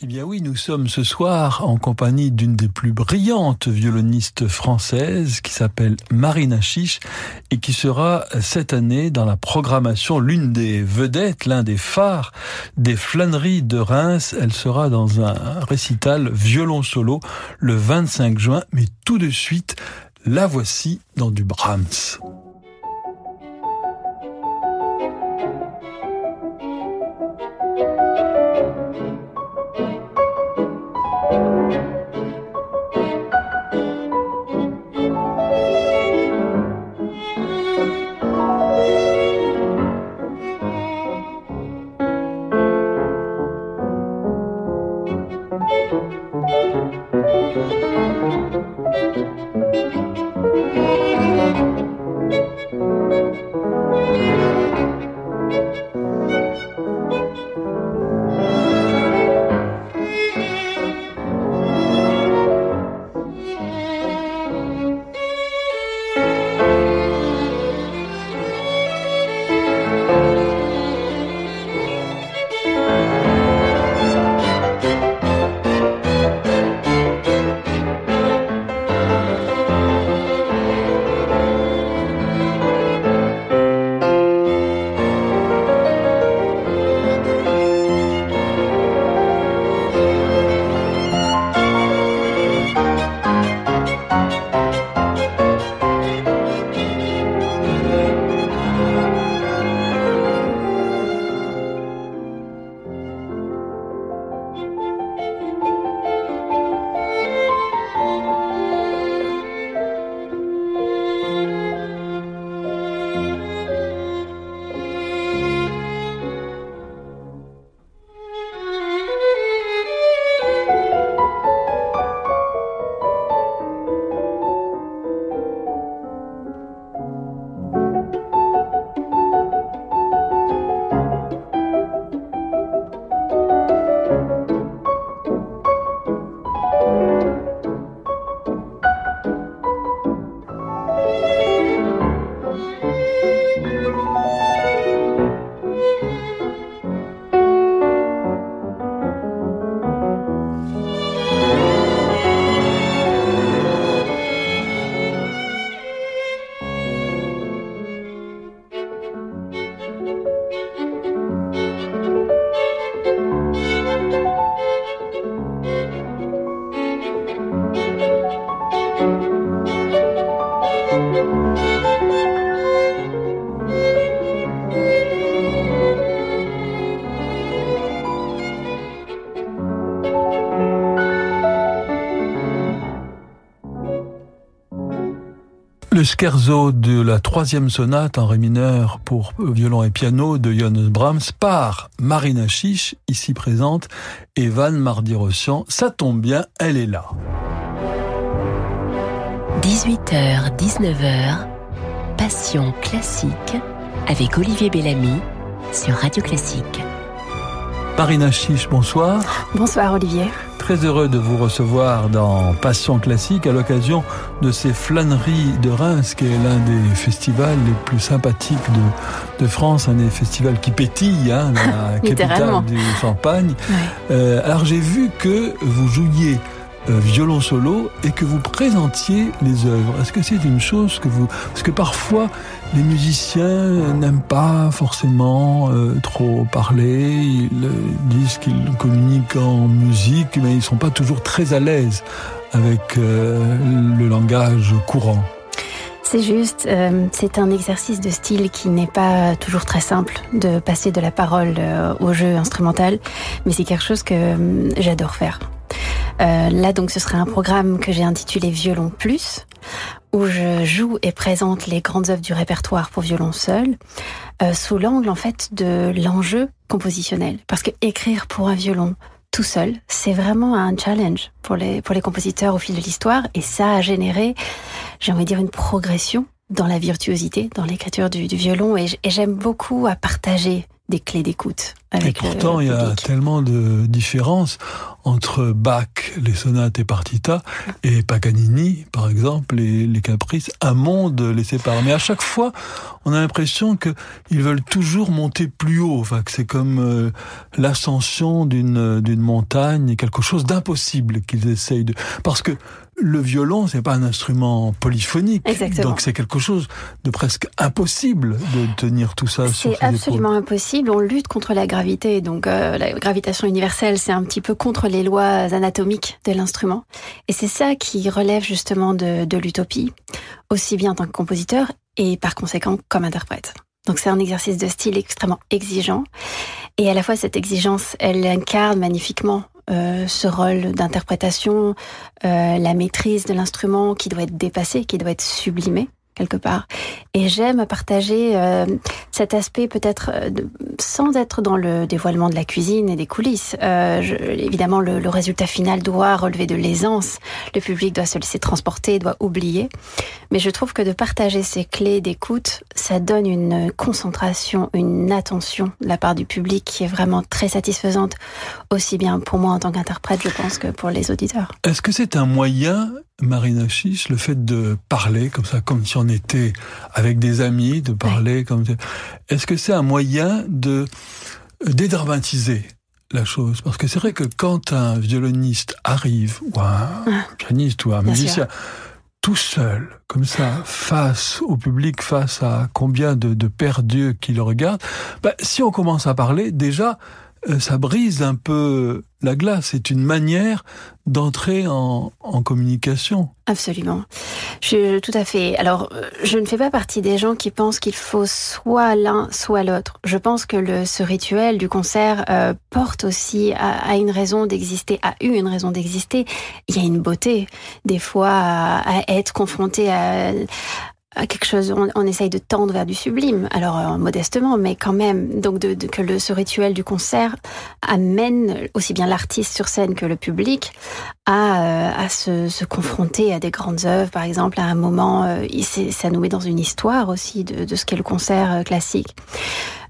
Eh bien oui, nous sommes ce soir en compagnie d'une des plus brillantes violonistes françaises qui s'appelle Marina Chiche et qui sera cette année dans la programmation l'une des vedettes, l'un des phares des flâneries de Reims. Elle sera dans un récital violon solo le 25 juin, mais tout de suite, la voici dans du Brahms. Le scherzo de la troisième sonate en ré mineur pour violon et piano de Johannes Brahms par Marina Chiche, ici présente, et Van Mardi-Rossian. Ça tombe bien, elle est là. 18h, 19h, Passion classique avec Olivier Bellamy sur Radio Classique. Marina Chiche, bonsoir. Bonsoir Olivier très heureux de vous recevoir dans Passion classique à l'occasion de ces flâneries de Reims, qui est l'un des festivals les plus sympathiques de, de France, un des festivals qui pétille hein, dans la capitale du Champagne. Euh, alors j'ai vu que vous jouiez violon solo et que vous présentiez les œuvres. Est-ce que c'est une chose que vous... Parce que parfois, les musiciens n'aiment pas forcément euh, trop parler, ils euh, disent qu'ils communiquent en musique, mais ils sont pas toujours très à l'aise avec le langage courant. C'est juste, c'est un exercice de style qui n'est pas toujours très simple de passer de la parole au jeu instrumental, mais c'est quelque chose que j'adore faire. Euh, là, donc, ce sera un programme que j'ai intitulé Violon Plus, où je joue et présente les grandes œuvres du répertoire pour violon seul, euh, sous l'angle en fait de l'enjeu compositionnel. Parce que écrire pour un violon tout seul, c'est vraiment un challenge pour les pour les compositeurs au fil de l'histoire, et ça a généré, j'ai envie de dire, une progression dans la virtuosité, dans l'écriture du, du, violon, et j'aime beaucoup à partager des clés d'écoute. Et pourtant, il y a tellement de différences entre Bach les sonates et partita, et Paganini, par exemple, les, les caprices, un monde les sépare. Mais à chaque fois, on a l'impression qu'ils veulent toujours monter plus haut, enfin, que c'est comme euh, l'ascension d'une d'une montagne, quelque chose d'impossible qu'ils essayent de... Parce que le violon, c'est pas un instrument polyphonique. Exactement. Donc c'est quelque chose de presque impossible de tenir tout ça sur C'est absolument impossible. On lutte contre la gravité. Donc euh, la gravitation universelle, c'est un petit peu contre les lois anatomiques de l'instrument. Et c'est ça qui relève justement de, l'utopie, aussi bien en tant que compositeur et par conséquent comme interprète. Donc c'est un exercice de style extrêmement exigeant. Et à la fois cette exigence, elle incarne magnifiquement euh, ce rôle d'interprétation, euh, la maîtrise de l'instrument qui doit être dépassé, qui doit être sublimé quelque part. Et j'aime partager euh, cet aspect peut-être euh, sans être dans le dévoilement de la cuisine et des coulisses. Euh, évidemment, le, le, résultat final doit relever de l'aisance. Le public doit se laisser transporter, doit oublier. Mais je trouve que de partager ces clés d'écoute, ça donne une concentration, une attention de la part du public qui est vraiment très satisfaisante, aussi bien pour moi en tant qu'interprète, je pense, que pour les auditeurs. Est-ce que c'est un moyen Marina Chiche, le fait de parler comme ça, comme si on était avec des amis, de parler oui. comme est-ce que c'est un moyen de dédramatiser la chose? Parce que c'est vrai que quand un violoniste arrive, ou un pianiste, ou un Bien musicien, sûr. tout seul, comme ça, face au public, face à combien de, de perdus qui le regardent, bah, si on commence à parler, déjà, ça brise un peu la glace. C'est une manière d'entrer en, communication. Absolument. Je, tout à fait. Alors, je ne fais pas partie des gens qui pensent qu'il faut soit l'un, soit l'autre. Je pense que ce rituel du concert euh, porte aussi à, une raison d'exister, a eu une raison d'exister. Il y a une beauté, des fois, à, être confronté à quelque chose, on, essaye de tendre vers du sublime, alors euh, modestement, mais quand même, donc de, que ce rituel du concert amène aussi bien l'artiste sur scène que le public à, euh, se, confronter à des grandes œuvres, par exemple, à un moment, euh, ça nous met dans une histoire aussi de, ce qu'est le concert euh, classique.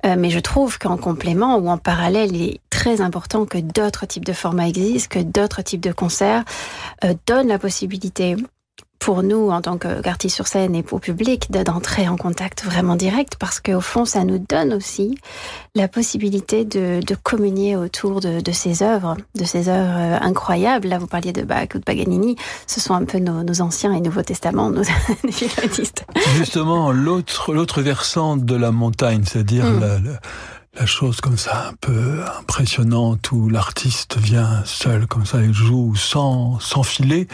Euh, mais je trouve qu'en complément ou en parallèle, il est très important que d'autres types de formats existent, que d'autres types de concerts euh, donnent la possibilité pour nous, en tant qu'artistes sur scène et pour public, d'entrer en contact vraiment direct parce qu'au fond, ça nous donne aussi la possibilité de, de communier autour de, de, ces œuvres, de ces œuvres incroyables. Là, vous parliez de Bach ou de Paganini. Ce sont un peu nos, nos anciens et nouveaux testaments, nos violonistes. Justement, l'autre, l'autre versant de la montagne, c'est-à-dire mm. la, la la chose comme ça un peu impressionnante où l'artiste vient seul comme ça et joue sans, sans filet.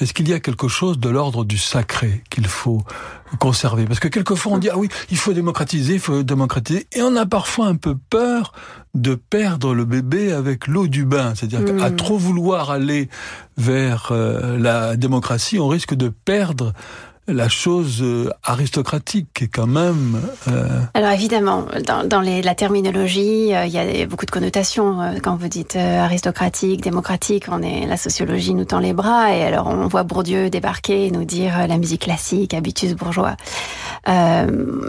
Est-ce qu'il y a quelque chose de l'ordre du sacré qu'il faut conserver? Parce que quelquefois on dit ah oui, il faut démocratiser, il faut démocratiser, et on a parfois un peu peur de perdre le bébé avec l'eau du bain. C'est-à-dire mmh. qu'à trop vouloir aller vers euh, la démocratie, on risque de perdre la chose aristocratique quand même. Euh... Alors évidemment, dans, la terminologie, euh, il y a beaucoup de connotations. Euh, quand vous dites euh, aristocratique, démocratique, on est la sociologie nous tend les bras et alors on voit Bourdieu débarquer et nous dire euh, la musique classique, habitus bourgeois.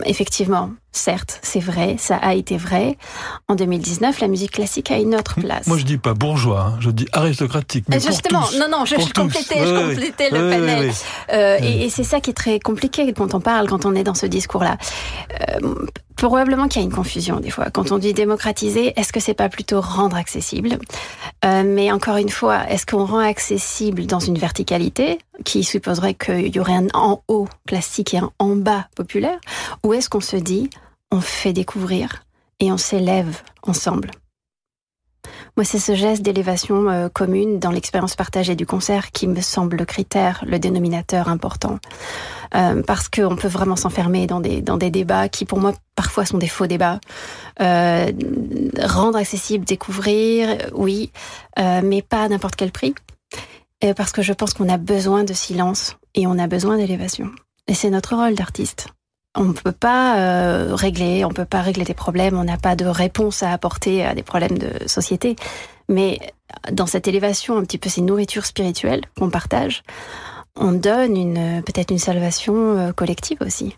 effectivement, Certes, c'est vrai, ça a été vrai. En 2019, la musique classique a une autre place. Moi, je dis pas bourgeois, hein, je dis aristocratique. Mais Justement, tous, non, non, je, je complétais, je complétais oui, le oui, panel. Euh, et, et c'est ça qui est très compliqué quand on parle, quand on est dans ce discours-là. Euh, probablement qu'il y a une confusion des fois. Quand on dit démocratiser, est-ce que c'est pas plutôt rendre accessible? Euh, Mais encore une fois, est-ce qu'on rend accessible dans une verticalité qui supposerait qu'il y aurait un en haut classique et un en bas populaire? Ou est-ce qu'on se dit on fait découvrir et on s'élève ensemble moi, c'est ce geste d'élévation euh, commune dans l'expérience partagée du concert qui me semble le critère, le dénominateur important. Euh, parce qu'on peut vraiment s'enfermer dans des, dans des débats qui, pour moi, parfois sont des faux débats. Euh, rendre accessible, découvrir, oui, mais pas à n'importe quel prix. parce que je pense qu'on a besoin de silence et on a besoin d'élévation. Et c'est notre rôle d'artiste. On ne peut pas euh, régler, on peut pas régler des problèmes, on n'a pas de réponse à apporter à des problèmes de société. Mais dans cette élévation, un petit peu ces nourritures spirituelles qu'on partage, on donne une peut-être une salvation collective aussi.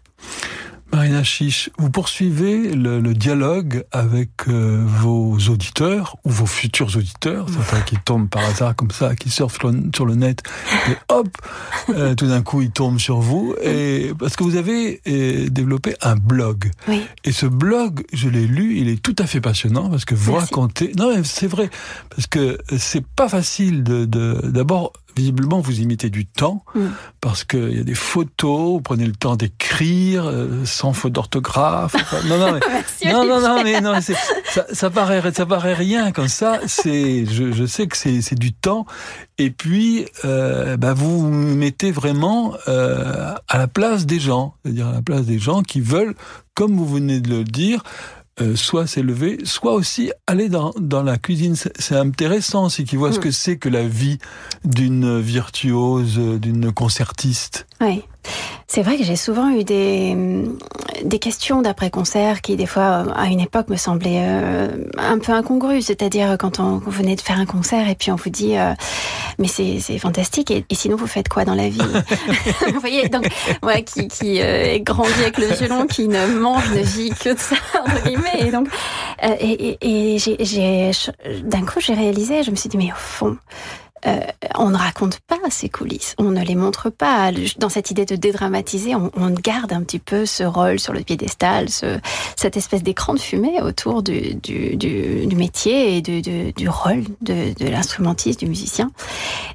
Marina Chiche, vous poursuivez le, le dialogue avec euh, vos auditeurs ou vos futurs auditeurs, certains qui tombent par hasard comme ça, qui surfent sur le, net et hop, euh, tout d'un coup ils tombent sur vous et parce que vous avez euh, développé un blog. Oui. Et ce blog, je l'ai lu, il est tout à fait passionnant parce que vous Merci. racontez. Non, mais c'est vrai parce que c'est pas facile de de- d'abord. Visiblement, vous imitez du temps Mm. parce qu'il y a des photos, vous prenez le temps d'écrire euh, sans faute d'orthographe. Non, non, mais, Merci, non, non, Olivier. non, mais non, ça, ça paraît, ça paraît rien comme ça. C'est, je, je sais que c'est, c'est du temps. Et puis, euh, bah, vous vous mettez vraiment euh, à la place des gens, c'est-à-dire à la place des gens qui veulent, comme vous venez de le dire, euh, soit s'élever, soit aussi aller dans, dans la cuisine. C'est intéressant, c'est qu'ils voient ce Mm. que c'est que la vie d'une virtuose, d'une concertiste. Oui. C'est vrai que j'ai souvent eu des, des questions d'après-concert qui, des fois, à une époque, me semblaient euh, un peu incongrues. C'est-à-dire quand on, vous venez de faire un concert et puis on vous dit euh, Mais c'est fantastique, et, et sinon vous faites quoi dans la vie? Vous voyez, donc, moi qui, qui euh, ai grandi avec le violon, qui ne mange, ne vit que de ça, entre guillemets. Et donc, euh, et, et, et d'un coup, j'ai réalisé, je me suis dit Mais au fond, euh, on ne raconte pas ces coulisses, on ne les montre pas. Dans cette idée de dédramatiser, on, on garde un petit peu ce rôle sur le piédestal, ce, cette espèce d'écran de fumée autour du, du, du, du métier et du, du, rôle de, de l'instrumentiste, du musicien.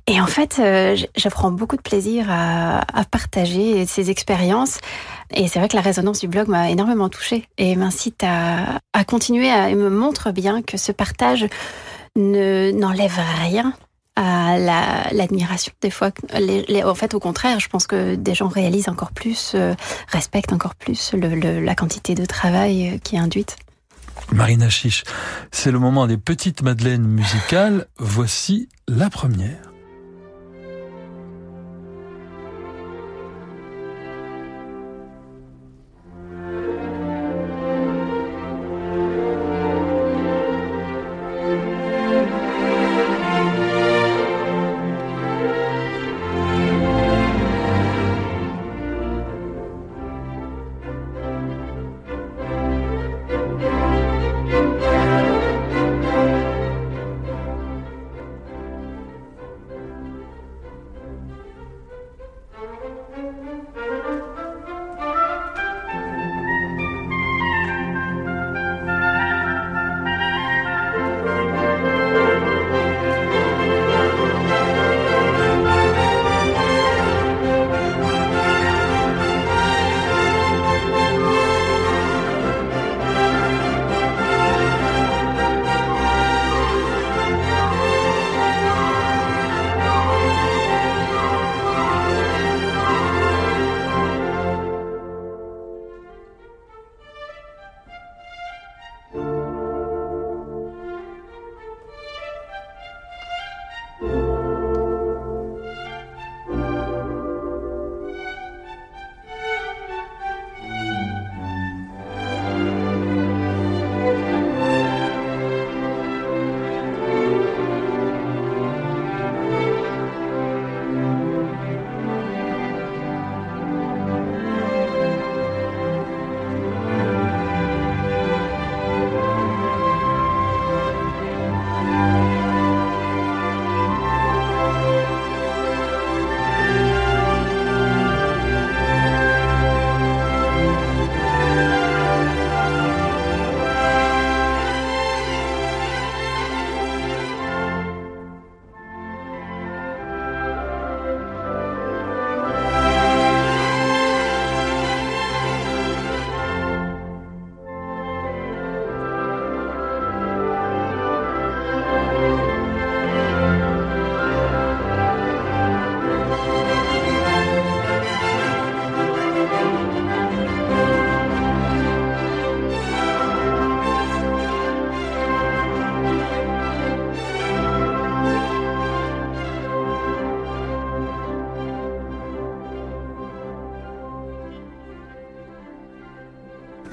Et en fait, euh, je, je prends beaucoup de plaisir à, à partager ces expériences. Et c'est vrai que la résonance du blog m'a énormément touchée et m'incite à, à continuer à, et me montre bien que ce partage ne n'enlève rien à la- l'admiration. des fois, en fait, au contraire, je pense que des gens réalisent encore plus, euh, respectent encore plus le- la quantité de travail euh, qui est induite. Marina Chiche, c'est le moment des petites madeleines musicales. Voici la première.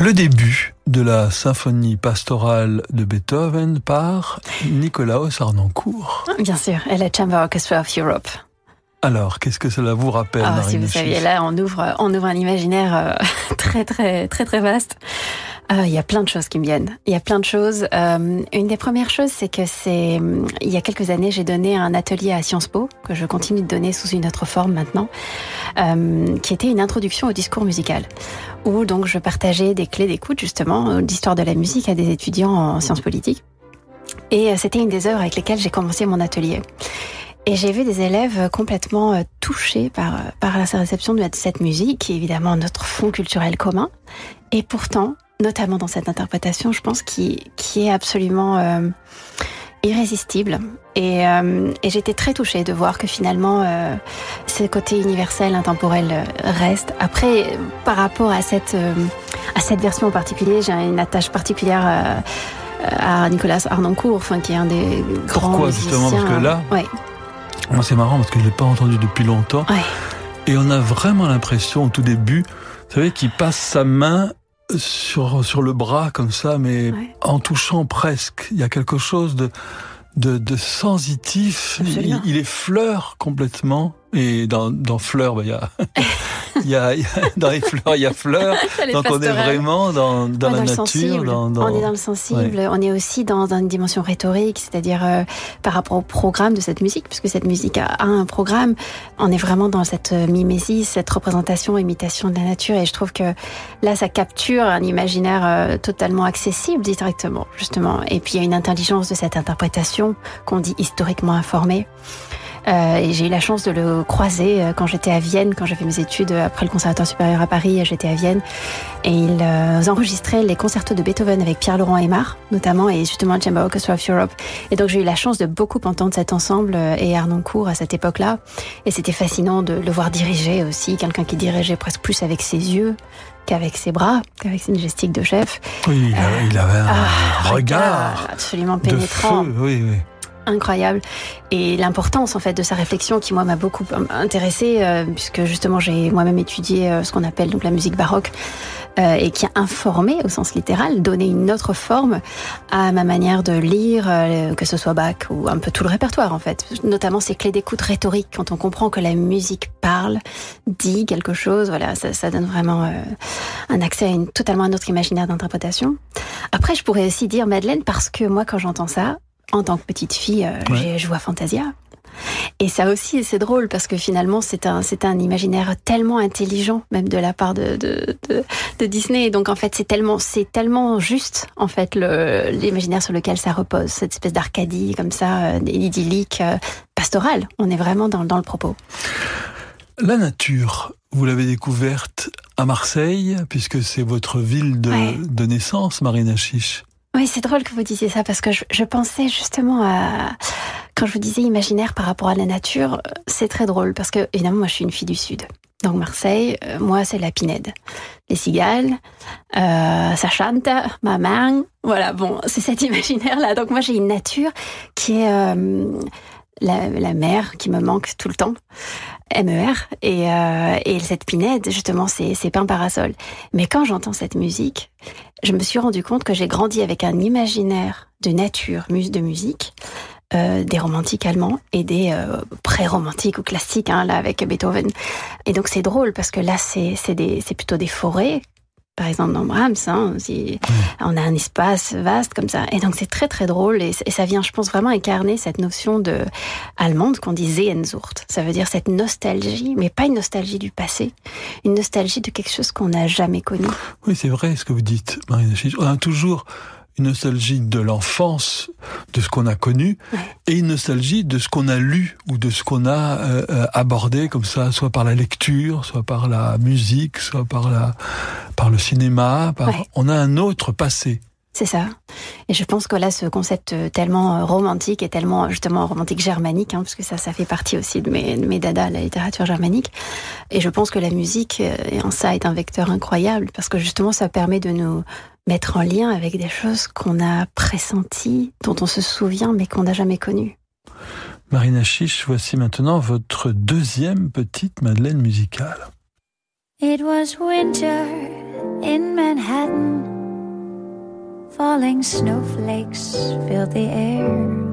Le début de la symphonie pastorale de Beethoven par Nicolaos Arnoncourt. Bien sûr, et la Chamber Orchestra of Europe. Alors, qu'est-ce que cela vous rappelle, ah, Si vous saviez, là, on ouvre, on ouvre un imaginaire euh, très, très, très, très vaste. Euh, il y a plein de choses qui me viennent. Il y a plein de choses. Euh, une des premières choses, c'est que c'est il y a quelques années, j'ai donné un atelier à Sciences Po que je continue de donner sous une autre forme maintenant, euh, qui était une introduction au discours musical, où donc je partageais des clés d'écoute justement d'histoire de la musique à des étudiants en sciences politiques. Et c'était une des heures avec lesquelles j'ai commencé mon atelier. Et j'ai vu des élèves complètement touchés par, par la réception de cette musique, qui est évidemment notre fond culturel commun. Et pourtant, notamment dans cette interprétation, je pense, qui, qui est absolument euh, irrésistible. Et, euh, et j'étais très touchée de voir que finalement, euh, ce côté universel, intemporel reste. Après, par rapport à cette, à cette version en particulier, j'ai une attache particulière à Nicolas Arnoncourt, enfin, qui est un des grands Pourquoi, justement Parce que là, ouais. moi c'est marrant parce que je ne l'ai pas entendu depuis longtemps. Ouais. Et on a vraiment l'impression au tout début, vous savez, qu'il passe sa main sur, sur le bras comme ça, mais en touchant presque. Il y a quelque chose de, de, de sensitif. Il, il, effleure complètement. Et dans, dans fleur, bah, il y a il y, a, dans les fleurs, il y a fleurs. donc on est vraiment dans, dans la nature. Dans, dans, On est dans le sensible. On est aussi dans, une dimension rhétorique, c'est-à-dire euh, par rapport au programme de cette musique, puisque cette musique a, un programme. On est vraiment dans cette euh, mimésis, cette représentation, imitation de la nature. Et je trouve que là, ça capture un imaginaire euh, totalement accessible directement, justement. Et puis il y a une intelligence de cette interprétation qu'on dit historiquement informée. Euh, et j'ai eu la chance de le croiser euh, quand j'étais à Vienne, quand j'ai fait mes études après le Conservatoire supérieur à Paris, j'étais à Vienne. Et ils euh, enregistraient les concertos de Beethoven avec Pierre-Laurent Aymar, notamment, et justement le Chamber Orchestra of Europe. Et donc j'ai eu la chance de beaucoup entendre cet ensemble et Arnoncourt à cette époque-là. Et c'était fascinant de le voir diriger aussi, quelqu'un qui dirigeait presque plus avec ses yeux qu'avec ses bras, qu'avec ses gestiques de chef. Oui, il avait, un ah, regard, absolument pénétrant. De feu, oui, oui incroyable et l'importance en fait de sa réflexion qui moi m'a beaucoup intéressée euh, puisque justement j'ai moi-même étudié euh, ce qu'on appelle donc la musique baroque euh, et qui a informé au sens littéral, donné une autre forme à ma manière de lire, que ce soit Bach ou un peu tout le répertoire en fait, notamment ces clés d'écoute rhétorique quand on comprend que la musique parle, dit quelque chose, voilà, ça, ça donne vraiment un accès à une totalement un autre imaginaire d'interprétation. Après, je pourrais aussi dire Madeleine parce que moi quand j'entends ça, en tant que petite fille, euh, je vois Fantasia. Et ça aussi, c'est drôle parce que finalement, c'est un, c'est un imaginaire tellement intelligent, même de la part de, de, de, Disney. donc, en fait, c'est tellement, c'est tellement juste, en fait, le, l'imaginaire sur lequel ça repose. Cette espèce d'Arcadie, comme ça, euh, idyllique, euh, pastorale. On est vraiment dans, dans le propos. La nature, vous l'avez découverte à Marseille, puisque c'est votre ville de, de naissance, Marina Chiche. Oui, c'est drôle que vous disiez ça parce que je, pensais justement à quand je vous disais imaginaire par rapport à la nature, c'est très drôle parce que évidemment moi je suis une fille du sud. Donc Marseille, euh, moi c'est la Pinède, les cigales, euh, ça chante, maman, voilà bon c'est cet imaginaire là. Donc moi j'ai une nature qui est euh, la, la, mer qui me manque tout le temps. MER et, euh, et cette pinède justement c'est un parasol mais quand j'entends cette musique je me suis rendu compte que j'ai grandi avec un imaginaire de nature de musique euh, des romantiques allemands et des euh, pré-romantiques ou classiques hein, là avec Beethoven et donc c'est drôle parce que là c'est plutôt des forêts par exemple dans Brahms, hein, on a un espace vaste comme ça. Et donc c'est très très drôle et, ça vient, je pense, vraiment incarner cette notion de allemande qu'on dit Sehnsucht. Ça veut dire cette nostalgie, mais pas une nostalgie du passé, une nostalgie de quelque chose qu'on n'a jamais connu. Oui, c'est vrai ce que vous dites, Marina On a toujours une nostalgie de l'enfance, de ce qu'on a connu, et une nostalgie de ce qu'on a lu ou de ce qu'on a euh, euh, abordé comme ça, soit par la lecture, soit par la musique, soit par la par le cinéma. Par... On a un autre passé. C'est ça. Et je pense que là, ce concept euh, tellement romantique et tellement justement romantique germanique, hein, parce que ça, ça fait partie aussi de mes, de mes dadas, la littérature germanique. Et je pense que la musique, en ça, est un vecteur incroyable, parce que justement, ça permet de nous mettre en lien avec des choses qu'on a pressenties, dont on se souvient, mais qu'on n'a jamais connues. Marina Chiche, voici maintenant votre deuxième petite Madeleine musicale. It was winter in Manhattan. Falling snowflakes filled the air.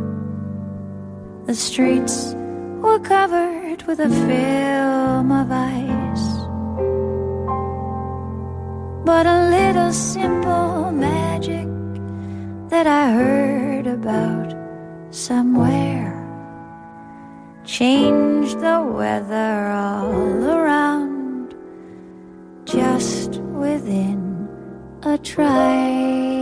The streets were covered with a film of ice. But a little simple magic that I heard about somewhere changed the weather all around just within a trice.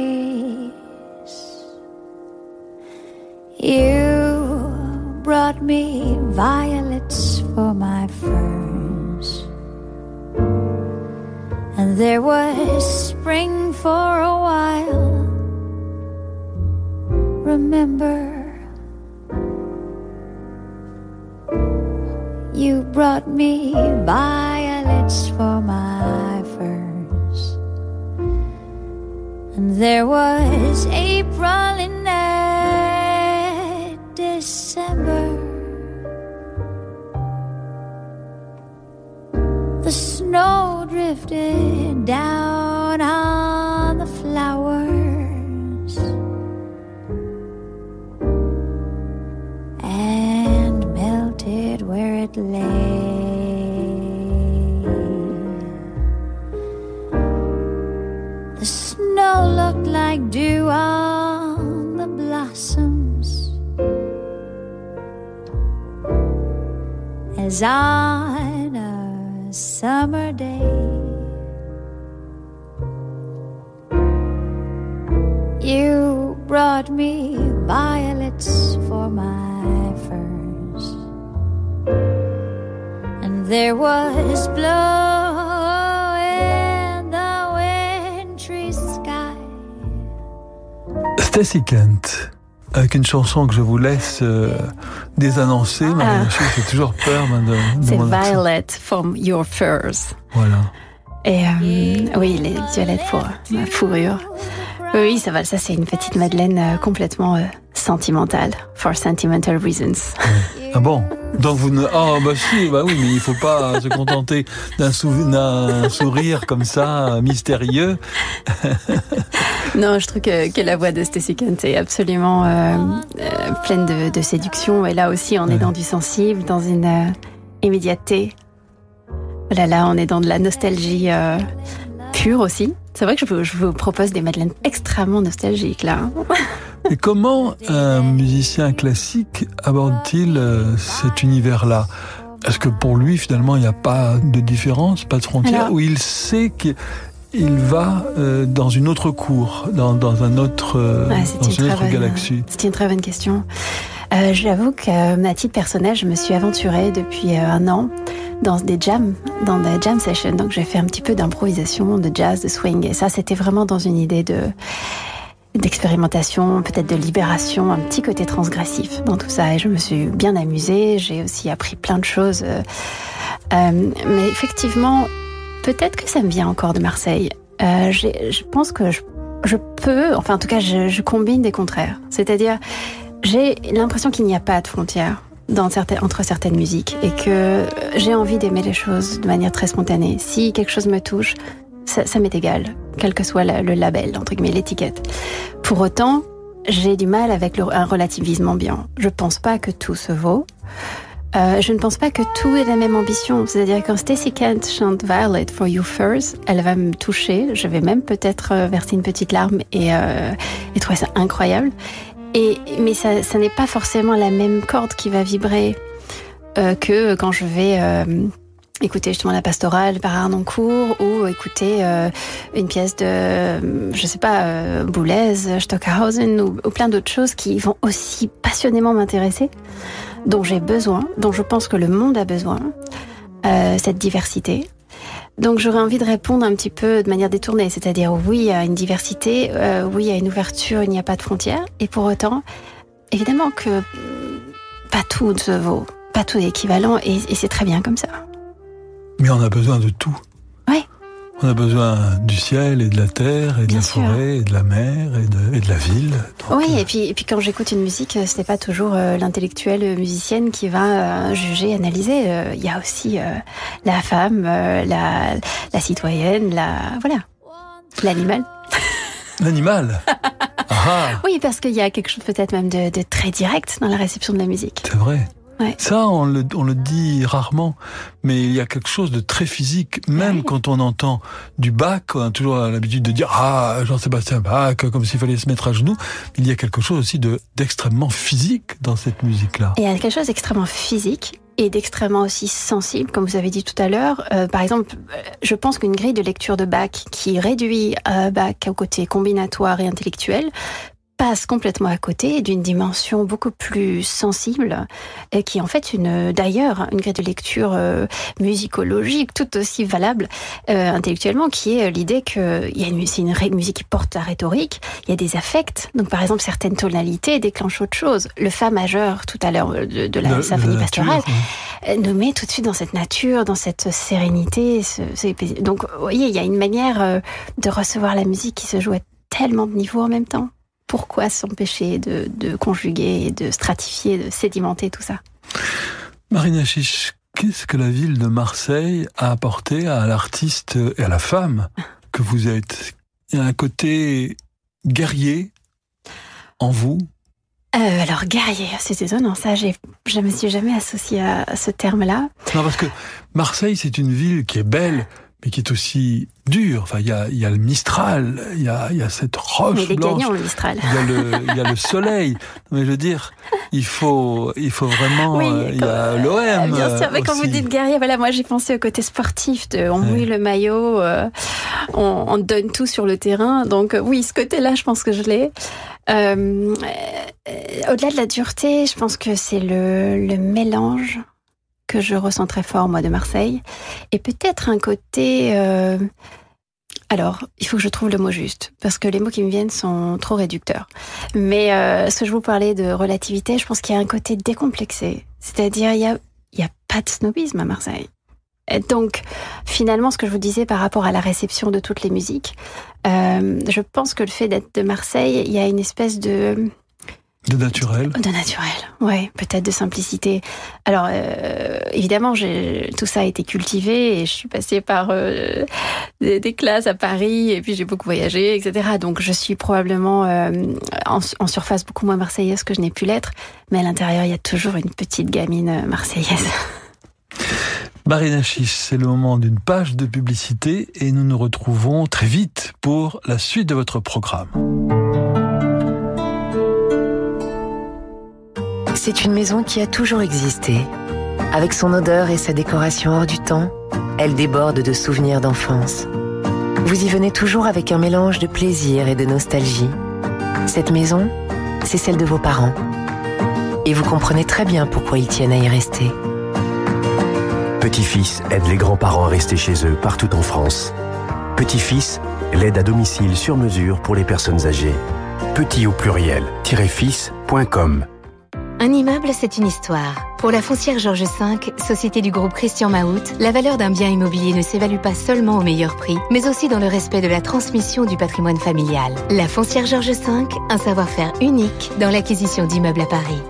You brought me violets for my furs, and there was spring for a while. Remember, you brought me violets for my furs, and there was April in drifted down on the flowers and melted where it lay. The snow looked like dew on the blossoms. as on a summer day. You brought me violets for my furs, and there was blow in the wintry sky. Stacy Kent, avec une chanson que je vous laisse euh, désannoncer. Ah. J'ai toujours peur de, de C'est. Violet from Your Furs. Voilà. Et euh, oui, les violettes pour ma fourrure. Oui, oui, ça va. Ça, c'est une petite Madeleine euh, complètement euh, sentimentale. For sentimental reasons. Ah bon? Donc vous ne... Oh bah si, bah oui, mais il faut pas se contenter d'un sou- d'un sourire comme ça, euh, mystérieux. non, je trouve que, que la voix de Stacey Kent est absolument euh, euh, pleine de, de séduction. Et là aussi, on est Ouais. dans du sensible, dans une euh, immédiateté. Oh Là, là, on est dans de la nostalgie aussi. C'est vrai que je vous, je vous propose des madeleines extrêmement nostalgiques là. hein. Et comment un musicien classique aborde-t-il euh, cet univers-là? Est-ce que pour lui, finalement, il n'y a pas de différence, pas de frontière, Alors- ou il sait qu'il va euh, dans une autre cour, dans, dans un autre, euh, Ouais, dans une autre bonne- galaxie? C'est une très bonne question. Euh, J'avoue que, à titre personnel, je me suis aventurée depuis un an dans des jams, dans des jam sessions. Donc, j'ai fait un petit peu d'improvisation, de jazz, de swing. Et ça, c'était vraiment dans une idée de d'expérimentation, peut-être de libération, un petit côté transgressif dans tout ça. Et je me suis bien amusée. J'ai aussi appris plein de choses. euh, euh, mais effectivement, peut-être que ça me vient encore de Marseille. Euh, je pense que je, peux, enfin en tout cas, je combine des contraires. C'est-à-dire, j'ai l'impression qu'il n'y a pas de frontières entre certaines musiques et que j'ai envie d'aimer les choses de manière très spontanée. Si quelque chose me touche, ça, m'est égal, quel que soit le label, entre guillemets, l'étiquette. Pour autant, j'ai du mal avec un relativisme ambiant. Je pense pas que tout se vaut. Euh, je ne pense pas que tout ait la même ambition. C'est-à-dire quand Stacey Kent chante Violet for You First, elle va me toucher. Je vais même peut-être euh, verser une petite larme et, euh, et trouver ça incroyable. Et, mais ça, ça n'est pas forcément la même corde qui va vibrer euh, que quand je vais euh, écouter justement la pastorale par Arnoncourt ou écouter euh, une pièce de, je sais pas, euh, Boulez, Stockhausen ou, ou plein d'autres choses qui vont aussi passionnément m'intéresser dont j'ai besoin, dont je pense que le monde a besoin, euh, cette diversité. Donc j'aurais envie de répondre un petit peu de manière détournée, c'est-à-dire oui à une diversité, euh, oui à une ouverture, il n'y a pas de frontières, et pour autant, évidemment que mm, pas tout se vaut, pas tout est équivalent, et, et c'est très bien comme ça. Mais on a besoin de tout. Ouais. On a besoin du ciel et de la terre et de Bien la sûr. forêt et de la mer et de, et de la ville. Donc, Oui, euh, et puis, et puis quand j'écoute une musique, euh, ce n'est pas toujours euh, l'intellectuelle musicienne qui va euh, juger, analyser. Il y a aussi la femme, la, la citoyenne, la voilà, l'animal. L'animal. ah, Oui, parce qu'il y a quelque chose peut-être même de, de très direct dans la réception de la musique. c'est vrai. Ouais. Ça, on le, on le dit rarement, mais il y a quelque chose de très physique, même Ouais. quand on entend du Bach, on a toujours l'habitude de dire ah Jean-Sébastien Bach, comme s'il fallait se mettre à genoux. Il y a quelque chose aussi de d'extrêmement physique dans cette musique-là. Il y a quelque chose d'extrêmement physique et d'extrêmement aussi sensible, comme vous avez dit tout à l'heure. Euh, par exemple, euh, je pense qu'une grille de lecture de Bach qui réduit euh, Bach au côté combinatoire et intellectuel passe complètement à côté d'une dimension beaucoup plus sensible et qui est en fait une d'ailleurs une grille de lecture euh, musicologique tout aussi valable euh, intellectuellement qui est l'idée que il y a une, c'est une musique qui porte la rhétorique il y a des affects donc par exemple certaines tonalités déclenchent autre chose le fa majeur tout à l'heure euh, de, de la symphonie nature, pastorale oui. euh, nous met tout de suite dans cette nature, dans cette sérénité. Ce, ce- donc, vous voyez, il y a une manière euh, de recevoir la musique qui se joue à tellement de niveaux en même temps. Pourquoi s'empêcher de, de conjuguer, et de stratifier, de sédimenter tout ça? Marina Chiche, qu'est-ce que la ville de Marseille a apporté à l'artiste et à la femme que vous êtes? Il y a un côté guerrier en vous? euh, Alors, guerrier, c'est étonnant, ça, je me suis jamais associée à ce terme-là. Non, parce que Marseille, c'est une ville qui est belle, mais qui est aussi dure. Enfin, il y a, y a le Mistral, il y a, y a cette roche Mais blanche. Il y a le, il y a le soleil. Mais je veux dire, il faut, il faut vraiment, Oui, euh, il y a l'OM. Bien sûr, mais quand vous dites guerrier, voilà, moi j'ai pensé au côté sportif, de, on Ouais. mouille le maillot, euh, on, on donne tout sur le terrain. Donc euh, oui, ce côté-là, je pense que je l'ai. Euh, euh, Au-delà de la dureté, je pense que c'est le, le mélange que je ressens très fort, moi, de Marseille. Et peut-être un côté... alors, il faut que je trouve le mot juste, parce que les mots qui me viennent sont trop réducteurs. Mais euh, ce que je vous parlais de relativité, je pense qu'il y a un côté décomplexé. C'est-à-dire, il y a, il y a pas de snobisme à Marseille. Et Donc, finalement, ce que je vous disais par rapport à la réception de toutes les musiques, euh, je pense que le fait d'être de Marseille, il y a une espèce de De naturel. de naturel, ouais, peut-être de simplicité. Alors, euh, évidemment, tout ça a été cultivé et je suis passée par euh, des, des classes à Paris et puis j'ai beaucoup voyagé, etc. Donc, je suis probablement euh, en, en surface beaucoup moins marseillaise que je n'ai pu l'être, mais à l'intérieur, il y a toujours une petite gamine marseillaise. Marina Chiche, c'est le moment d'une page de publicité et nous nous retrouvons très vite pour la suite de votre programme. C'est une maison qui a toujours existé. Avec son odeur et sa décoration hors du temps, elle déborde de souvenirs d'enfance. Vous y venez toujours avec un mélange de plaisir et de nostalgie. Cette maison, c'est celle de vos parents. Et vous comprenez très bien pourquoi ils tiennent à y rester. Petit-fils aide les grands-parents à rester chez eux partout en France. Petit-fils, l'aide à domicile sur mesure pour les personnes âgées. Petit au pluriel, fils.com. Un immeuble, c'est une histoire. Pour la foncière Georges V, société du groupe Christian Mahout, la valeur d'un bien immobilier ne s'évalue pas seulement au meilleur prix, mais aussi dans le respect de la transmission du patrimoine familial. La foncière Georges V, un savoir-faire unique dans l'acquisition d'immeubles à Paris.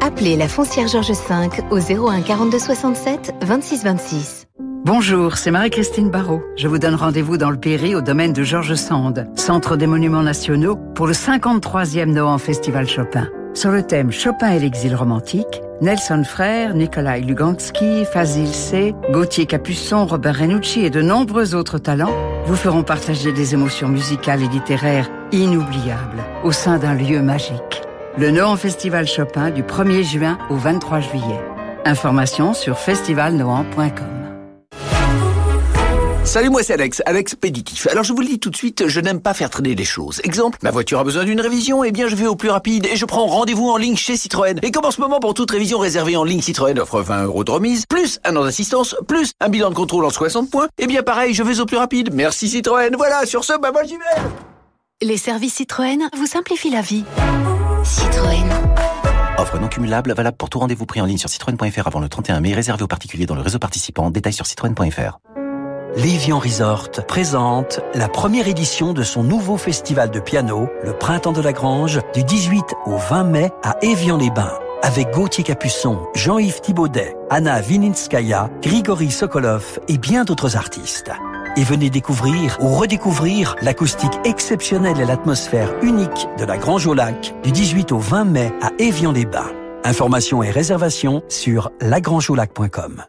Appelez la foncière Georges V au 01 42 67 26 26. Bonjour, c'est Marie-Christine Barrault. Je vous donne rendez-vous dans le Péry au domaine de Georges Sand, Centre des Monuments Nationaux, pour le 53e Nohant Festival Chopin. Sur le thème Chopin et l'exil romantique, Nelson Frère, Nikolai Lugansky, Fazil C, Gauthier Capuçon, Robert Renucci et de nombreux autres talents vous feront partager des émotions musicales et littéraires inoubliables au sein d'un lieu magique. Le Nohant Festival Chopin du 1er juin au 23 juillet. Informations sur festivalnohant.com. Salut, moi c'est Alex, Alex Péditif. Alors je vous le dis tout de suite, je n'aime pas faire traîner les choses. Exemple, ma voiture a besoin d'une révision, eh bien je vais au plus rapide et je prends rendez-vous en ligne chez Citroën. Et comme en ce moment pour toute révision réservée en ligne Citroën offre 20 euros de remise, plus un an d'assistance, plus un bilan de contrôle en 60 points, eh bien pareil, je vais au plus rapide. Merci Citroën, voilà, sur ce, bah moi j'y vais Les services Citroën vous simplifient la vie. Citroën. Offre non cumulable, valable pour tout rendez-vous pris en ligne sur citroën.fr avant le 31 mai, réservé aux particuliers dans le réseau participant. Détails sur citroën.fr. Lévian Resort présente la première édition de son nouveau festival de piano, le Printemps de la Grange, du 18 au 20 mai à Évian-les-Bains. Avec Gauthier Capuçon, Jean-Yves Thibaudet, Anna Vininskaya, Grigory Sokolov et bien d'autres artistes. Et venez découvrir ou redécouvrir l'acoustique exceptionnelle et l'atmosphère unique de la Grange au Lac du 18 au 20 mai à Évian-les-Bains. Informations et réservations sur lagrangeoulac.com.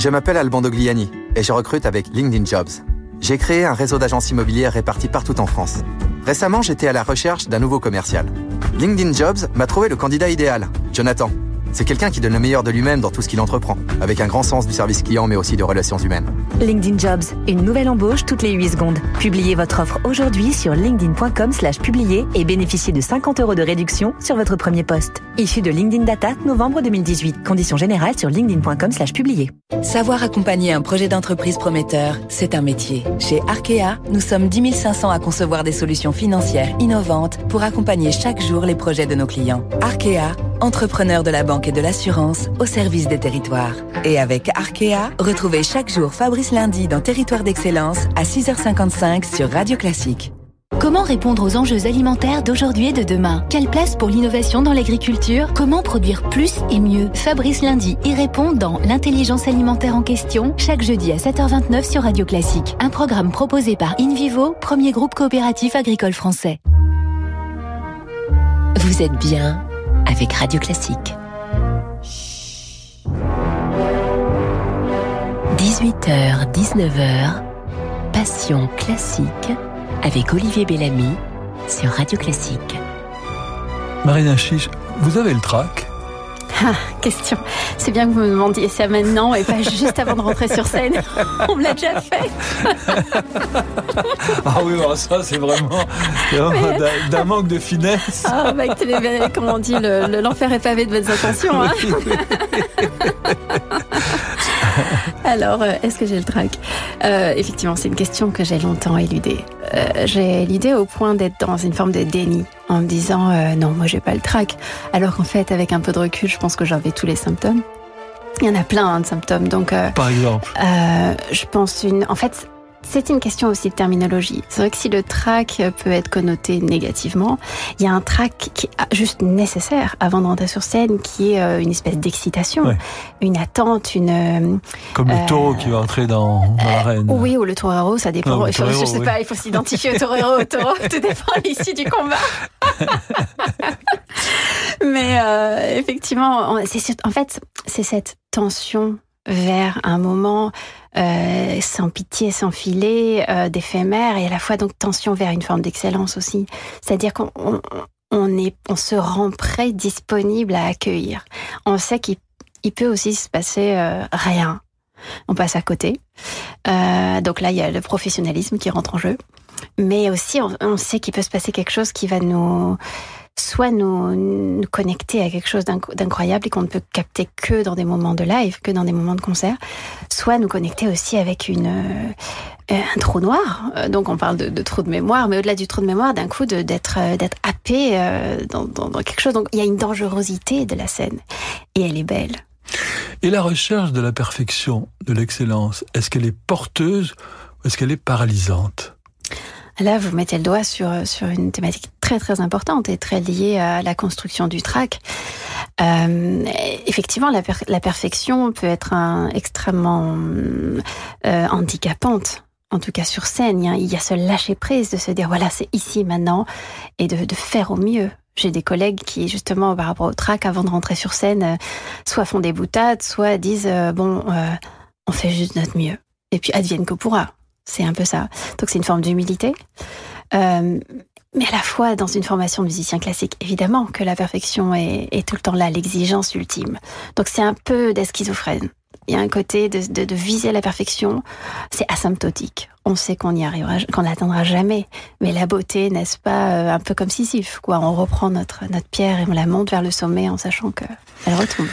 Je m'appelle Alban Dogliani et je recrute avec LinkedIn Jobs. J'ai créé un réseau d'agences immobilières réparties partout en France. Récemment, j'étais à la recherche d'un nouveau commercial. LinkedIn Jobs m'a trouvé le candidat idéal, Jonathan. C'est quelqu'un qui donne le meilleur de lui-même dans tout ce qu'il entreprend, avec un grand sens du service client mais aussi de relations humaines. LinkedIn Jobs, une nouvelle embauche toutes les 8 secondes. Publiez votre offre aujourd'hui sur linkedin.com slash publier et bénéficiez de 50 euros de réduction sur votre premier poste. Issu de LinkedIn Data, novembre 2018. Conditions générales sur linkedin.com slash publier. Savoir accompagner un projet d'entreprise prometteur, c'est un métier. Chez Arkea, nous sommes 10 500 à concevoir des solutions financières innovantes pour accompagner chaque jour les projets de nos clients. Arkea, entrepreneur de la banque et de l'assurance au service des territoires. Et avec Arkea, retrouvez chaque jour Fabrice Lundi dans Territoire d'Excellence à 6h55 sur Radio Classique. Comment répondre aux enjeux alimentaires d'aujourd'hui et de demain? Quelle place pour l'innovation dans l'agriculture? Comment produire plus et mieux? Fabrice Lundi y répond dans L'intelligence alimentaire en question, chaque jeudi à 7h29 sur Radio Classique. Un programme proposé par InVivo, premier groupe coopératif agricole français. Vous êtes bien avec Radio Classique. 18h, 19h, Passion classique avec Olivier Bellamy sur Radio Classique. Marina Chiche, vous avez le trac? Ah, question. C'est bien que vous me demandiez ça maintenant et pas juste avant de rentrer sur scène. On me l'a déjà fait. ah oui, ça c'est vraiment, d'un manque de finesse. Ah, bah, comme on dit, l'enfer est pavé de bonnes intentions. Hein. Alors, euh, est-ce que j'ai le trac euh, Effectivement, c'est une question que j'ai longtemps éludée. Euh, j'ai l'idée au point d'être dans une forme de déni en me disant non, moi j'ai pas le trac. Alors qu'en fait, avec un peu de recul, je pense que j'avais tous les symptômes. Il y en a plein hein, de symptômes. Donc, par exemple, je pense une. En fait, c'est une question aussi de terminologie. C'est vrai que si le trac peut être connoté négativement, il y a un trac qui est juste nécessaire avant de rentrer sur scène, qui est euh, une espèce d'excitation, une attente, une... Euh, Comme le taureau qui va entrer dans, l'arène. Oui, ou le torero, ça dépend. il faut, je sais pas, il faut s'identifier au torero, au taureau, tout dépend ici du combat. Mais euh, effectivement, c'est en fait, c'est cette tension vers un moment euh, sans pitié, sans filet, euh, d'éphémère, et à la fois donc tension vers une forme d'excellence aussi. C'est-à-dire qu'on on, est, on se rend prêt, disponible à accueillir. On sait qu'il peut aussi se passer euh, rien. On passe à côté. donc là, il y a le professionnalisme qui rentre en jeu. Mais aussi, on sait qu'il peut se passer quelque chose qui va nous soit nous, connecter à quelque chose d'incroyable et qu'on ne peut capter que dans des moments de live, que dans des moments de concert, soit nous connecter aussi avec une, euh, un trou noir. Euh, donc on parle de, trou de mémoire, mais au-delà du trou de mémoire, d'un coup d'être euh, d'être happé dans, dans quelque chose. Donc il y a une dangerosité de la scène et elle est belle. Et la recherche de la perfection, de l'excellence, est-ce qu'elle est porteuse ou est-ce qu'elle est paralysante? Là, vous mettez le doigt sur, sur une thématique très très importante et très liée à la construction du track. Euh, effectivement, la, perfection peut être extrêmement euh, handicapante. En tout cas sur scène, il y a ce lâcher prise de se dire voilà c'est ici maintenant et de, faire au mieux. J'ai des collègues qui, justement, par rapport au track, avant de rentrer sur scène, soit font des boutades, soit disent euh, bon, on fait juste notre mieux. Et puis advienne que pourra. C'est un peu ça. Donc c'est une forme d'humilité. Euh, mais à la fois dans une formation de musicien classique, évidemment que la perfection est, tout le temps là, l'exigence ultime. Donc c'est un peu des schizophrènes. Il y a un côté de, viser la perfection, c'est asymptotique. On sait qu'on y arrivera, qu'on n'atteindra jamais. Mais la beauté, n'est-ce pas, euh, un peu comme Sisyphe, quoi. On reprend notre, notre pierre et on la monte vers le sommet en sachant qu'elle retombe.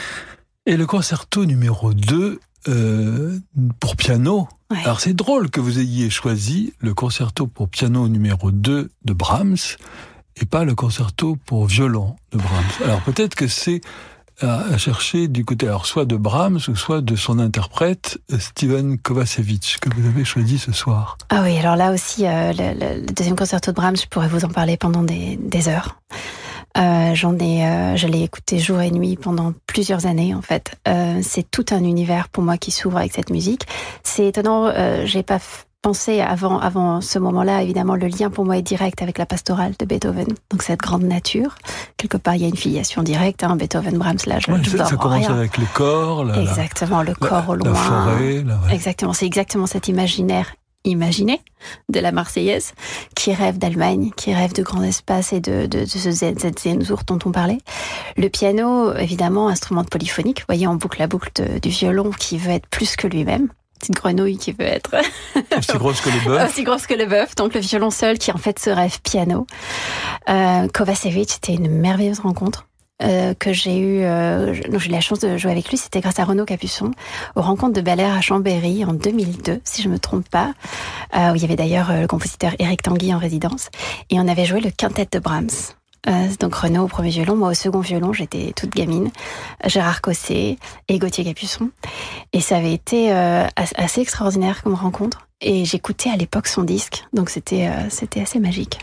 Et le concerto numéro 2 euh, pour piano. Alors c'est drôle que vous ayez choisi le concerto pour piano numéro 2 de Brahms et pas le concerto pour violon de Brahms. Alors peut-être que c'est à chercher du côté alors soit de Brahms ou soit de son interprète Steven Kovacevic que vous avez choisi ce soir. Ah oui, alors là aussi euh, le, deuxième concerto de Brahms, je pourrais vous en parler pendant des, des heures. Euh, j'en ai, euh, je l'ai écouté jour et nuit pendant plusieurs années en fait. Euh, c'est tout un univers pour moi qui s'ouvre avec cette musique. C'est étonnant, j'ai pas pensé avant, avant ce moment-là, évidemment, le lien pour moi est direct avec la pastorale de Beethoven. Donc cette grande nature, quelque part, il y a une filiation directe. Hein, Beethoven, Brahms, là, je, Ouais, je ça, ça commence rien. avec les corps, la, la- Exactement, le la- corps au la loin. forêt, la- ouais. Exactement, c'est exactement cet imaginaire imaginé de la Marseillaise qui rêve d'Allemagne, qui rêve de grands espaces et de, de, de ce zen- cette Zenzur dont on parlait. Le piano, évidemment, instrument polyphonique. Vous voyez en boucle la boucle de- du violon qui veut être plus que lui-même. Petite grenouille qui veut être aussi grosse que les bœufs. aussi grosse que le bœuf. Donc le violon seul qui en fait se rêve piano. Euh, Kovacevic, c'était une merveilleuse rencontre. Euh, que j'ai eu, euh, j'ai eu la chance de jouer avec lui, c'était grâce à Renaud Capuçon, aux rencontres de Bel à Chambéry en 2002, si je me trompe pas, euh, où il y avait d'ailleurs euh, le compositeur Eric Tanguy en résidence, et on avait joué le quintet de Brahms. Euh, donc Renaud au premier violon, moi au second violon, j'étais toute gamine, Gérard Cosset et Gauthier Capuçon. Et ça avait été as- assez extraordinaire comme rencontre. Et j'écoutais à l'époque son disque, donc c'était c'était assez magique.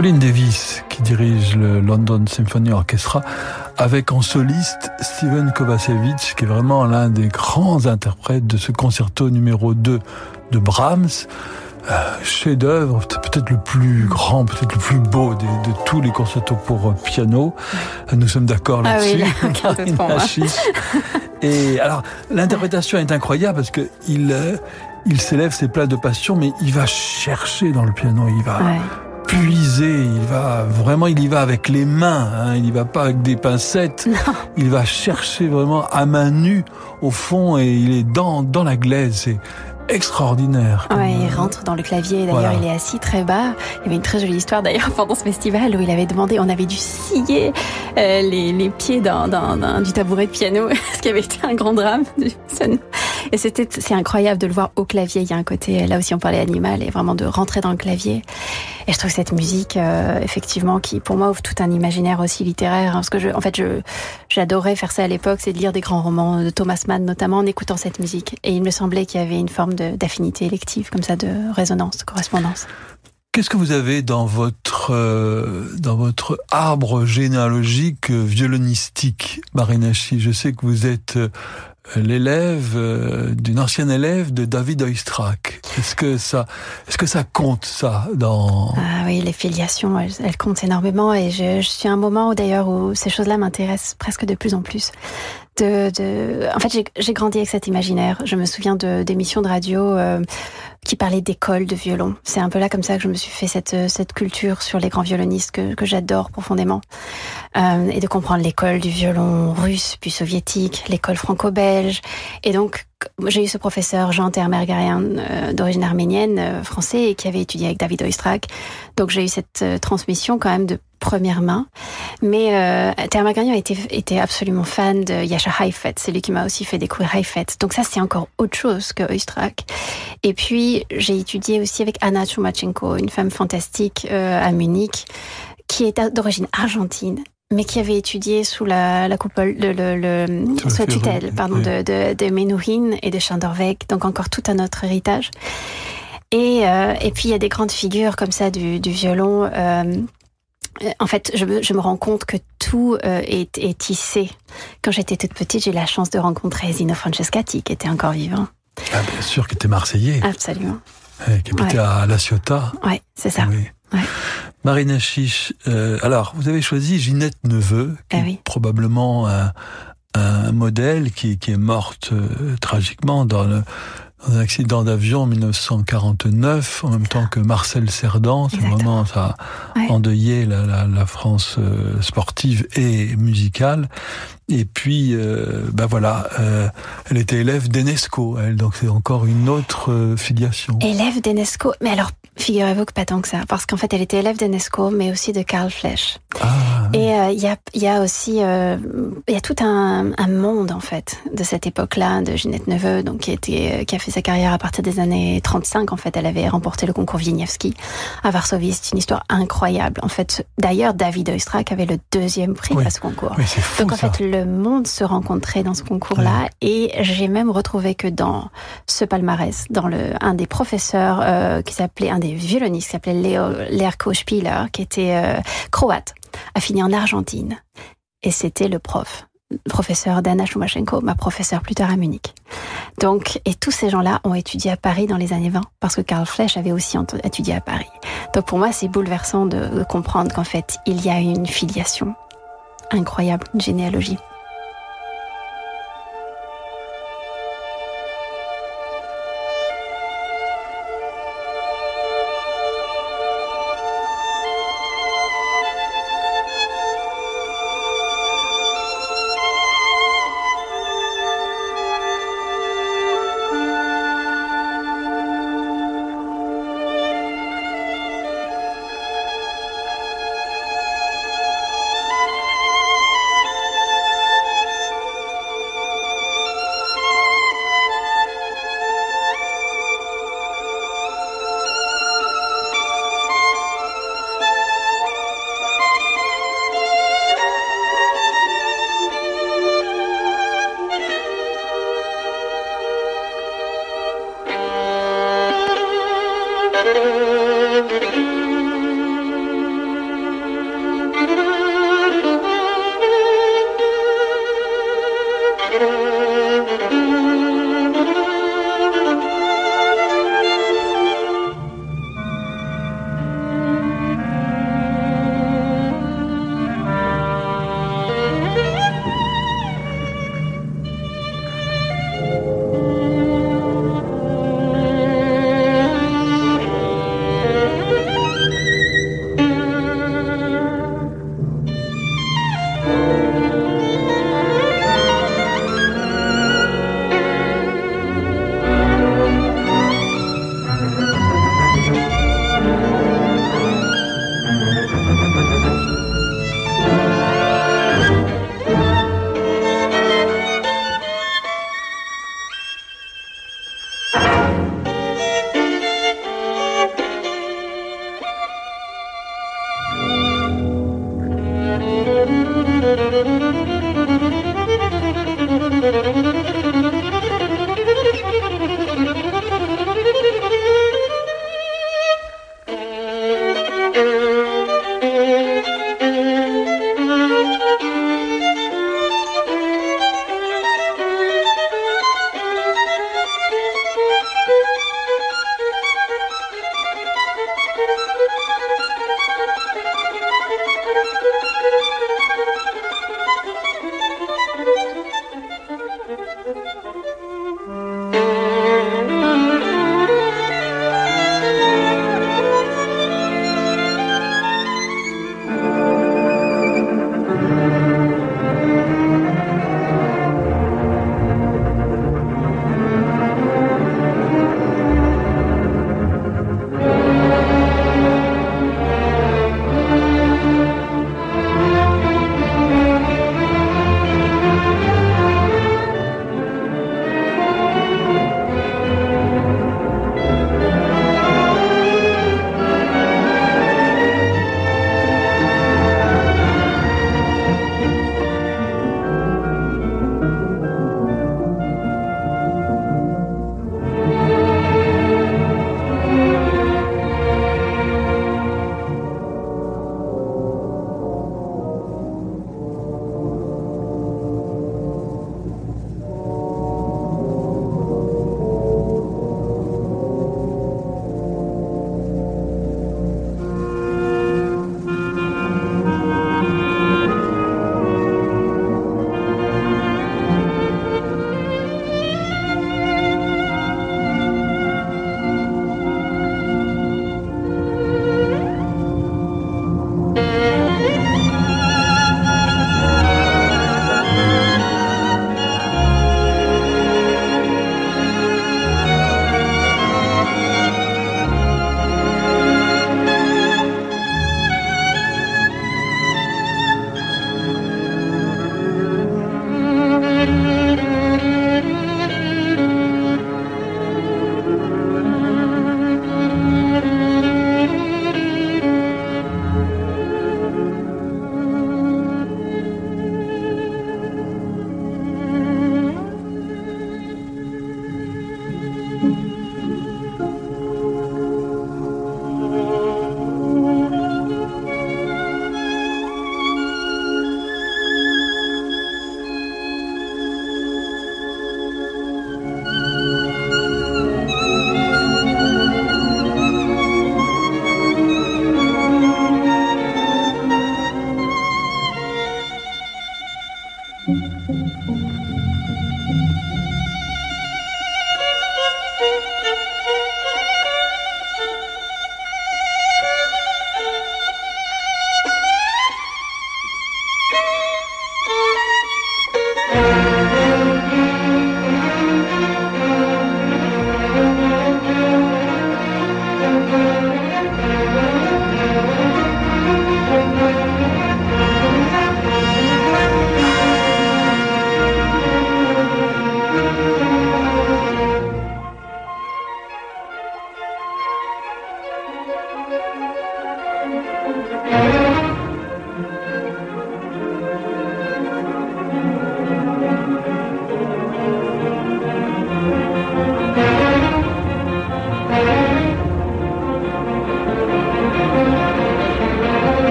Colin Davis qui dirige le London Symphony Orchestra avec en soliste Steven Kovacevic qui est vraiment l'un des grands interprètes de ce concerto numéro 2 de Brahms. Euh, chef-d'œuvre, peut-être le plus grand, peut-être le plus beau de, de tous les concertos pour piano. Nous sommes d'accord Ah là-dessus. oui, là. Et alors, l'interprétation est incroyable parce que il, euh, il s'élève, c'est plein de passion, mais il va chercher dans le piano, il va puiser, il va vraiment, il y va avec les mains, hein, il y va pas avec des pincettes. Il va chercher vraiment à main nue au fond et il est dans dans la glaise. C'est extraordinaire. Ouais, il rentre dans le clavier. D'ailleurs, Voilà. il est assis très bas. Il y avait une très jolie histoire d'ailleurs pendant ce festival où il avait demandé, on avait dû scier euh, les, les pieds d'un- d'un- du tabouret de piano, ce qui avait été un grand drame. Et c'était, c'est incroyable de le voir au clavier. Il y a un côté, là aussi on parlait animal, et vraiment de rentrer dans le clavier. Et je trouve cette musique, euh, effectivement, qui pour moi ouvre tout un imaginaire aussi littéraire. hein, parce que je, en fait, je, j'adorais faire ça à l'époque, c'est de lire des grands romans de Thomas Mann, notamment en écoutant cette musique. Et il me semblait qu'il y avait une forme d'affinité élective, comme ça, de résonance, de correspondance. Qu'est-ce que vous avez dans votre euh, dans votre arbre généalogique euh, violonistique, Marinachi Je sais que vous êtes l'élève euh, d'une ancienne élève de David Oistrakh. Est-ce que ça est-ce que ça compte ça dans Ah oui, les filiations, elles, elles comptent énormément et je, je suis à un moment où d'ailleurs où ces choses-là m'intéressent presque de plus en plus. De, de... En fait, j'ai- grandi avec cet imaginaire. Je me souviens de d'émissions de radio euh, qui parlaient d'écoles de violon. C'est un peu là comme ça que je me suis fait cette cette culture sur les grands violonistes que, que j'adore profondément Euh, et de comprendre l'école du violon russe puis soviétique, l'école franco-belge et donc j'ai eu ce professeur Jean Termergarian euh, d'origine arménienne, euh, français, et qui avait étudié avec David Oistrakh. Donc j'ai eu cette euh, transmission quand même de première main. Mais euh, Termergarian était, était absolument fan de Yasha Heifetz. C'est lui qui m'a aussi fait découvrir Heifetz. Donc ça, c'est encore autre chose que Oistrakh. Et puis j'ai étudié aussi avec Anna Chumachenko, une femme fantastique euh, à Munich, qui est d'origine argentine mais qui avait étudié sous la, la coupole, le, le, le, Sous la tutelle, pardon, de, de, de Menuhin et de Chandorweg, donc encore tout un autre héritage. Et, euh, et puis il y a des grandes figures comme ça du, du violon. euh, en fait, je me, je me rends compte que tout euh, est, est tissé. Quand j'étais toute petite, j'ai eu la chance de rencontrer Zino Francescati, qui était encore vivant. Ah, bien sûr qui était marseillais, Absolument. eh, qui habitait Ouais. à La Ciotat. Ouais, c'est ça. Oui. Ouais. Marina Chiche, euh, alors vous avez choisi Ginette Neveu, qui Ah est probablement un, un modèle qui, qui est morte euh, tragiquement dans, le, dans un accident d'avion en 1949, en même temps que Marcel Cerdan. C'est vraiment ça a Ouais. endeuillé la, la, la France euh, sportive et musicale. Et puis, euh, ben voilà, euh, elle était élève d'Enesco, elle, donc c'est encore une autre euh, filiation. Élève d'Enesco. Mais alors, figurez-vous que pas tant que ça, parce qu'en fait, elle était élève d'Enesco, mais aussi de Karl Flesch. Et euh, il y, a, y a aussi, il y a tout un, un monde en fait de cette époque-là, de Ginette Neveu, donc qui, était, qui a fait sa carrière à partir des années 35. En fait, elle avait remporté le concours Wieniawski à Varsovie. C'est une histoire incroyable. En fait, d'ailleurs, David Oistrakh avait le deuxième prix Oui. à ce concours. Oui, c'est fou, donc en ça. fait, le monde se rencontrait dans ce concours-là, et j'ai même retrouvé que dans ce palmarès, dans le un des professeurs euh, qui s'appelait un des violonistes qui s'appelait Leo Lerko Spieler, qui était euh, croate, a fini en Argentine, et c'était le prof, le professeur d'Anna Shumashenko, ma professeure plus tard à Munich. Donc, et tous ces gens-là ont étudié à Paris dans les années 20, parce que Karl Flesch avait aussi étudié à Paris. Donc pour moi, c'est bouleversant de, de comprendre qu'en fait, il y a une filiation incroyable, une généalogie.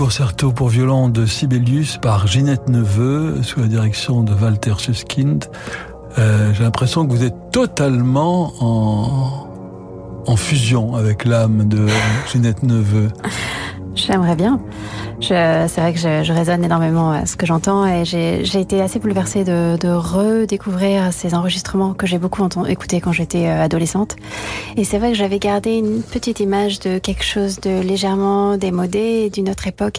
Concerto pour violon de Sibelius par Ginette Neveu sous la direction de Walter Suskind. Euh, J'ai l'impression que vous êtes totalement en, en fusion avec l'âme de Ginette Neveu. J'aimerais bien c'est vrai que je, je, résonne énormément à ce que j'entends et j'ai été assez bouleversée de, de redécouvrir ces enregistrements que j'ai beaucoup écoutés quand j'étais euh, adolescente. Et c'est vrai que j'avais gardé une petite image de quelque chose de légèrement démodé d'une autre époque.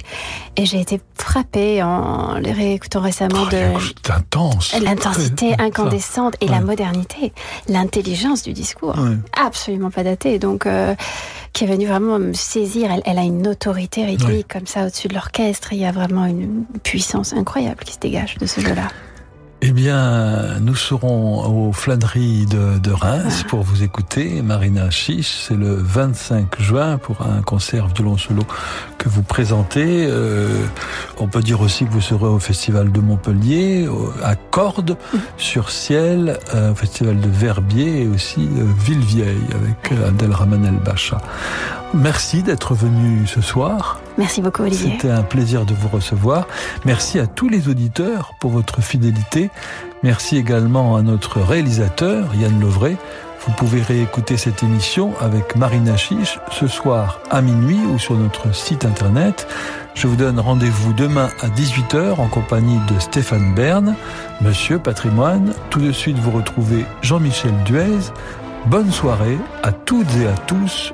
Et j'ai été frappée en les réécoutant récemment oh, de intense, l'intensité incandescente et la modernité, l'intelligence du discours, absolument pas daté. Donc euh, qui est venue vraiment me saisir. Elle, a une autorité rythmique comme ça au-dessus de l'orchestre. Il y a vraiment une puissance incroyable qui se dégage de ce jeu-là. Eh bien, nous serons aux flâneries de, Reims pour vous écouter. Marina Chiche, c'est le 25 juin pour un concert violon solo que vous présentez. Euh, on peut dire aussi que vous serez au Festival de Montpellier, à Cordes, sur Ciel, au Festival de Verbier et aussi euh, Villevieille avec Adèle Ramanel Bacha. Merci d'être venu ce soir. Merci beaucoup Olivier. C'était un plaisir de vous recevoir. Merci à tous les auditeurs pour votre fidélité. Merci également à notre réalisateur Yann Lovray. Vous pouvez réécouter cette émission avec Marina Chiche ce soir à minuit ou sur notre site internet. Je vous donne rendez-vous demain à 18h en compagnie de Stéphane Bern, Monsieur Patrimoine. Tout de suite, vous retrouvez Jean-Michel Duez. Bonne soirée à toutes et à tous